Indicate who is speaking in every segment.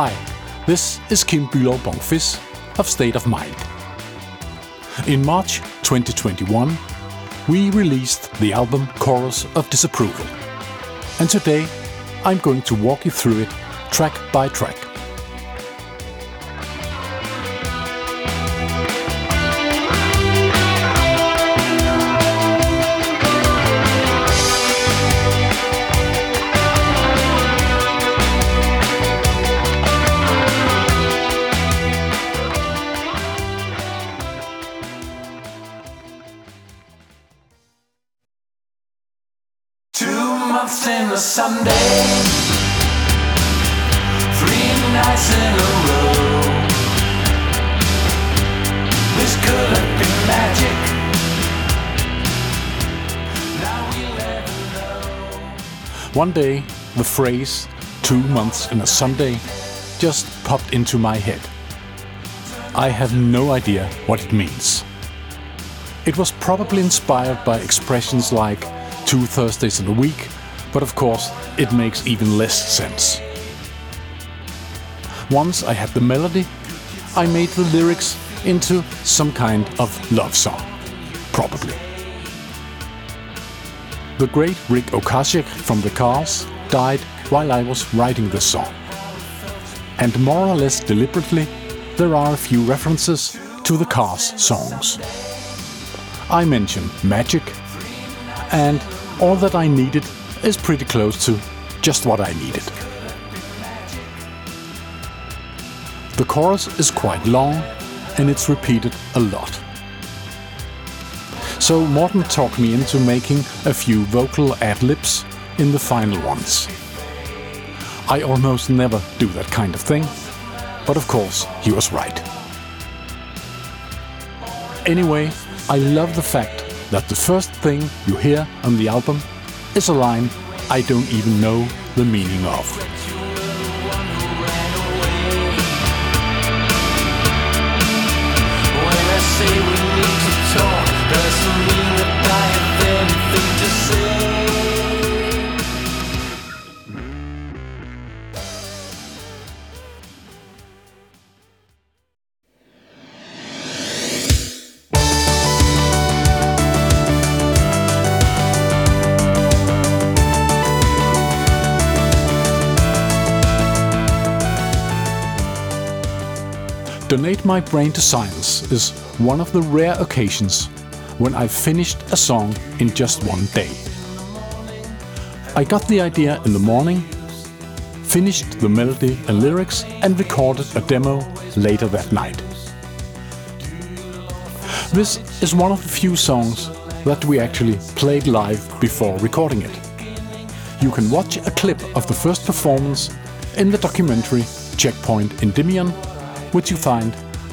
Speaker 1: Hi, this is Kim Bülow Bongfis of State of Mind. In March 2021, we released the album Chorus of Disapproval. And today, I'm going to walk you through it track by track. One day, the phrase two months in a Sunday just popped into my head. I have no idea what it means. It was probably inspired by expressions like two Thursdays in a week but of course it makes even less sense. Once I had the melody, I made the lyrics into some kind of love song. Probably. The great Ric Ocasek from The Cars died while I was writing the song. And more or less deliberately, there are a few references to the Cars songs. I mention magic, and all that I needed is pretty close to just what I needed. The chorus is quite long and it's repeated a lot. So Morten talked me into making a few vocal ad-libs in the final ones. I almost never do that kind of thing, but of course he was right. Anyway, I love the fact that the first thing you hear on the album is a line I don't even know the meaning of. My Brain to Science is one of the rare occasions when I've finished a song in just one day. I got the idea in the morning, finished the melody and lyrics, and recorded a demo later that night. This is one of the few songs that we actually played live before recording it. You can watch a clip of the first performance in the documentary Checkpoint Endymion which you find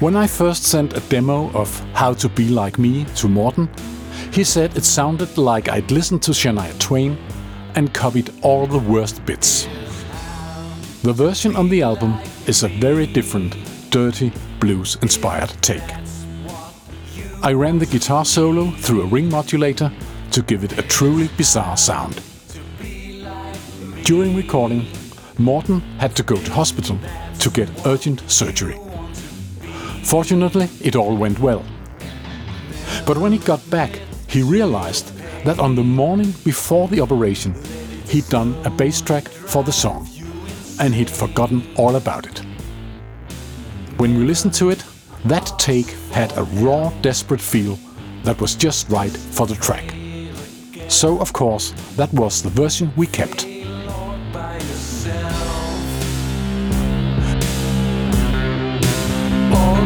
Speaker 1: When I first sent a demo of How to Be Like Me to Morten, he said it sounded like I'd listened to Shania Twain and copied all the worst bits. The version on the album is a very different, dirty, blues inspired take. I ran the guitar solo through a ring modulator to give it a truly bizarre sound. During recording, Morten had to go to hospital to get urgent surgery. Fortunately, it all went well. But when he got back, he realized that on the morning before the operation, he'd done a bass track for the song, and he'd forgotten all about it. When we listened to it, that take had a raw, desperate feel that was just right for the track. So, of course, that was the version we kept.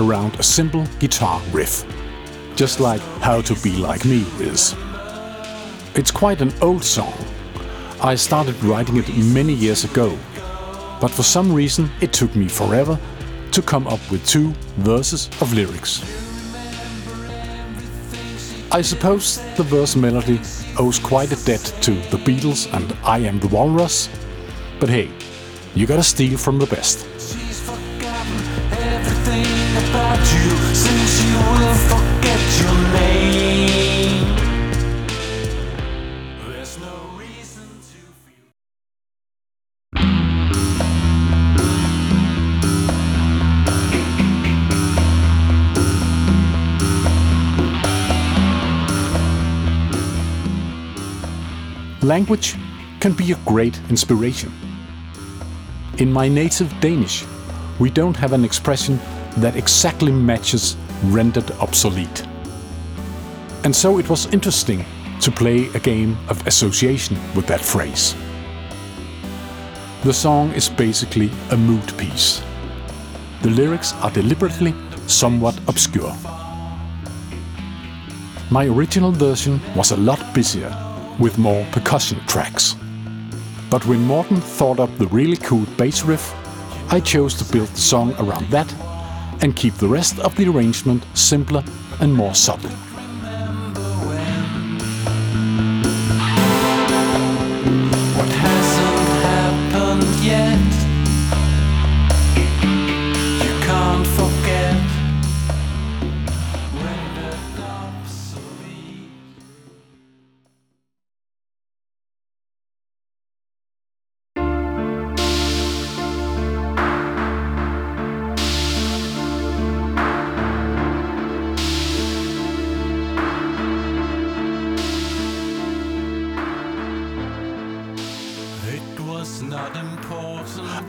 Speaker 1: around a simple guitar riff, just like How to Be Like Me is. It's quite an old song. I started writing it many years ago, but for some reason it took me forever to come up with two verses of lyrics. I suppose the verse melody owes quite a debt to the Beatles and I Am the Walrus, but hey, you gotta steal from the best. Language can be a great inspiration. In my native Danish, we don't have an expression that exactly matches rendered obsolete. And so it was interesting to play a game of association with that phrase. The song is basically a mood piece. The lyrics are deliberately somewhat obscure. My original version was a lot busier, with more percussion tracks. But when Morten thought up the really cool bass riff, I chose to build the song around that and keep the rest of the arrangement simpler and more subtle.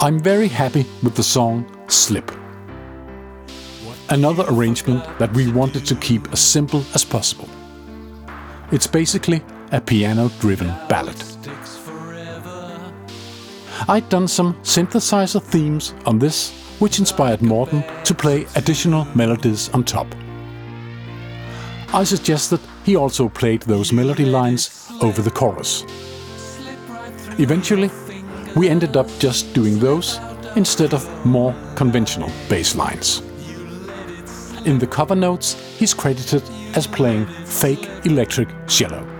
Speaker 1: I'm very happy with the song Slip. Another arrangement that we wanted to keep as simple as possible. It's basically a piano driven ballad. I'd done some synthesizer themes on this, which inspired Morten to play additional melodies on top. I suggested he also played those melody lines over the chorus. Eventually, we ended up just doing those instead of more conventional bass lines. In the cover notes, he's credited as playing fake electric cello.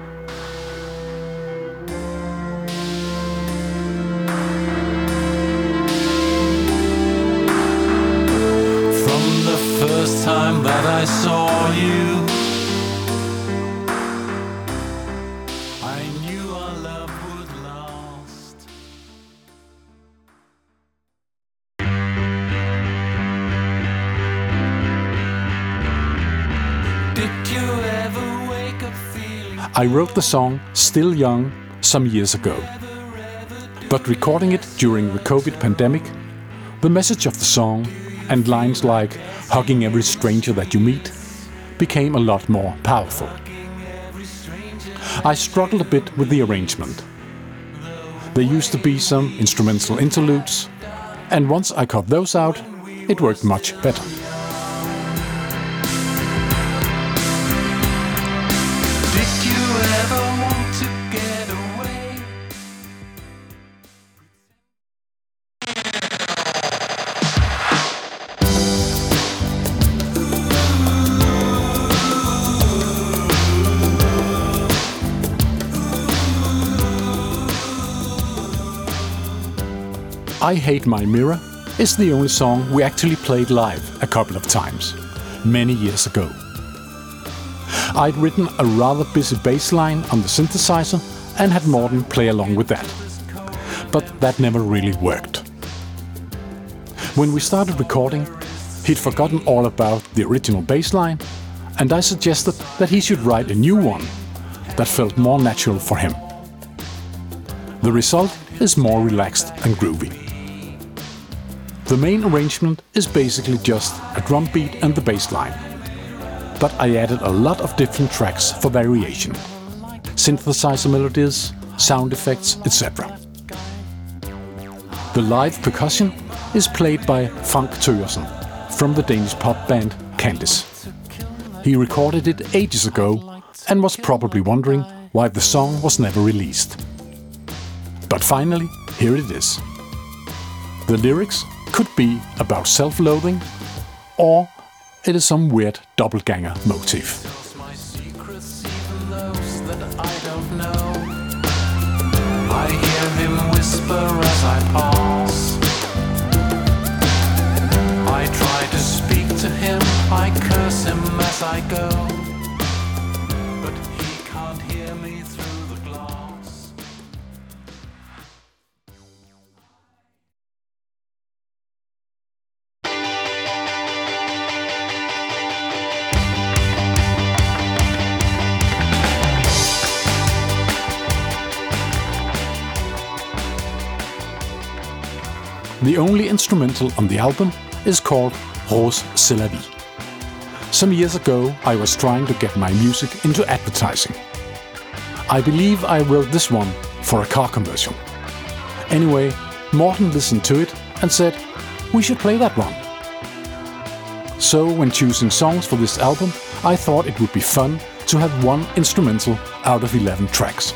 Speaker 2: I
Speaker 1: wrote the song Still Young some years ago. But recording it during the COVID pandemic, the message of the song and lines like hugging every stranger that you meet became a lot more powerful. I struggled a bit with the arrangement. There used to be some instrumental interludes, and once I cut those out, it worked much better. I Hate My Mirror is the only song we actually played live a couple of times, many years ago. I'd written a rather busy bass line on the synthesizer and had Morten play along with that. But that never really worked. When we started recording, he'd forgotten all about the original bass line, and I suggested that he should write a new one that felt more natural for him. The result is more relaxed and groovy. The main arrangement is basically just a drum beat and the bass line. But I added a lot of different tracks for variation. Synthesizer melodies, sound effects, etc. The live percussion is played by Frank Thøgersen from the Danish pop band Candice. He recorded it ages ago and was probably wondering why the song was never released. But finally, here it is. The lyrics could be about self loathing, or it is some weird doppelganger motif.
Speaker 2: I hear him whisper as I pass. I try to speak to him, I curse him as I go. The
Speaker 1: only instrumental on the album is called Rose c'est. Some years ago, I was trying to get my music into advertising. I believe I wrote this one for a car commercial. Anyway, Morten listened to it and said, we should play that one. So, when choosing songs for this album, I thought it would be fun to have one instrumental out of 11 tracks.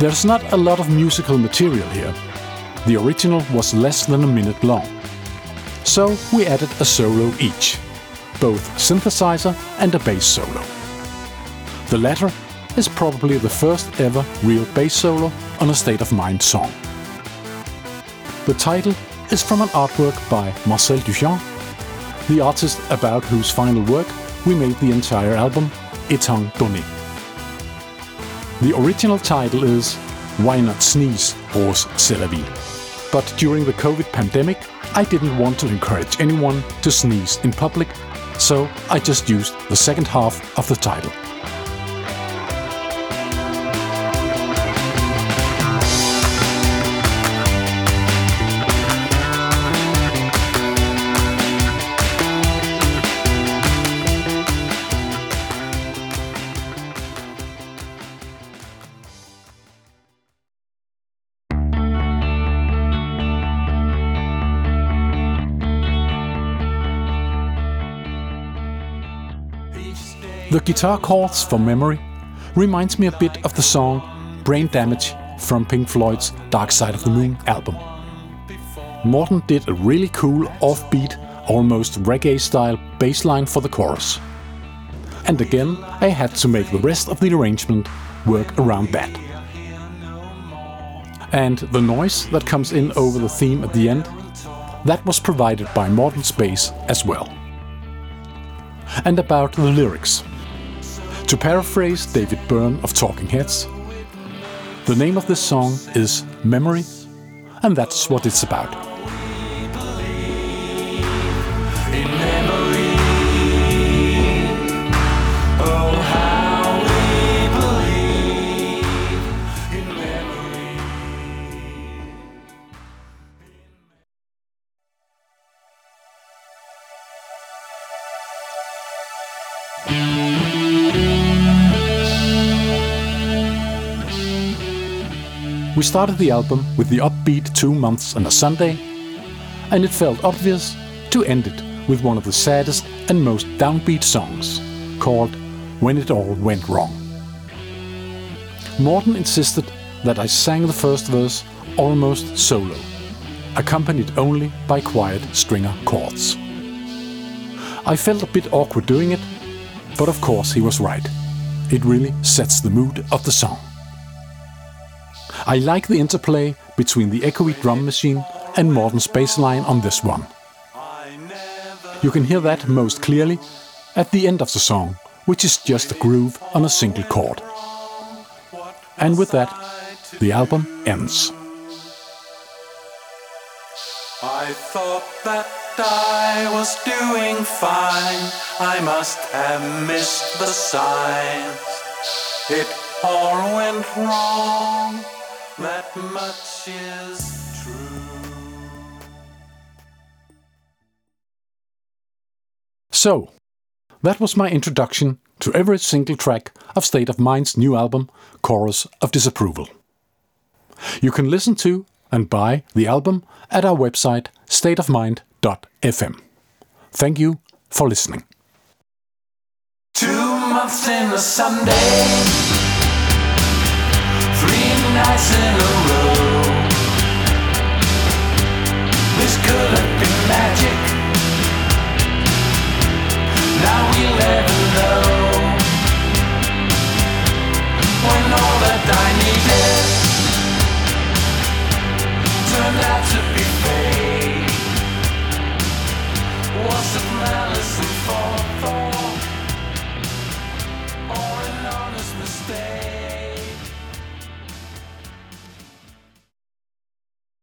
Speaker 1: There's not a lot of musical material here. The original was less than a minute long. So we added a solo each, both synthesizer and a bass solo. The latter is probably the first ever real bass solo on a State of Mind song. The title is from an artwork by Marcel Duchamp, the artist about whose final work we made the entire album, Étant Donnés. The original title is Why Not Sneeze, Rose c'est. But during the COVID pandemic, I didn't want to encourage anyone to sneeze in public, so I just used the second half of the title. Guitar chords for Memory reminds me a bit of the song Brain Damage from Pink Floyd's Dark Side of the Moon album. Morten did a really cool offbeat, almost reggae style bass line for the chorus. And again, I had to make the rest of the arrangement work around that. And the noise that comes in over the theme at the end, that was provided by Morten's bass as well. And about the lyrics. To paraphrase David Byrne of Talking Heads, the name of this song is Memory, and that's what it's about.
Speaker 2: We
Speaker 1: started the album with the upbeat Two Months and a Sunday, and it felt obvious to end it with one of the saddest and most downbeat songs, called When It All Went Wrong. Morten insisted that I sang the first verse almost solo, accompanied only by quiet stringer chords. I felt a bit awkward doing it, but of course he was right. It really sets the mood of the song. I like the interplay between the echoey drum machine and Morten's bass line on this one. You can hear that most clearly at the end of the song, which is just a groove on a single chord. And with that, the album ends.
Speaker 2: I thought that I was doing fine. I must have missed the signs. It all went wrong. That much is true.
Speaker 1: So, that was my introduction to every single track of State of Mind's new album, Chorus of Disapproval. You can listen to and buy the album at our website stateofmind.fm. Thank you for listening.
Speaker 2: Two months in a Sunday, nights in a row.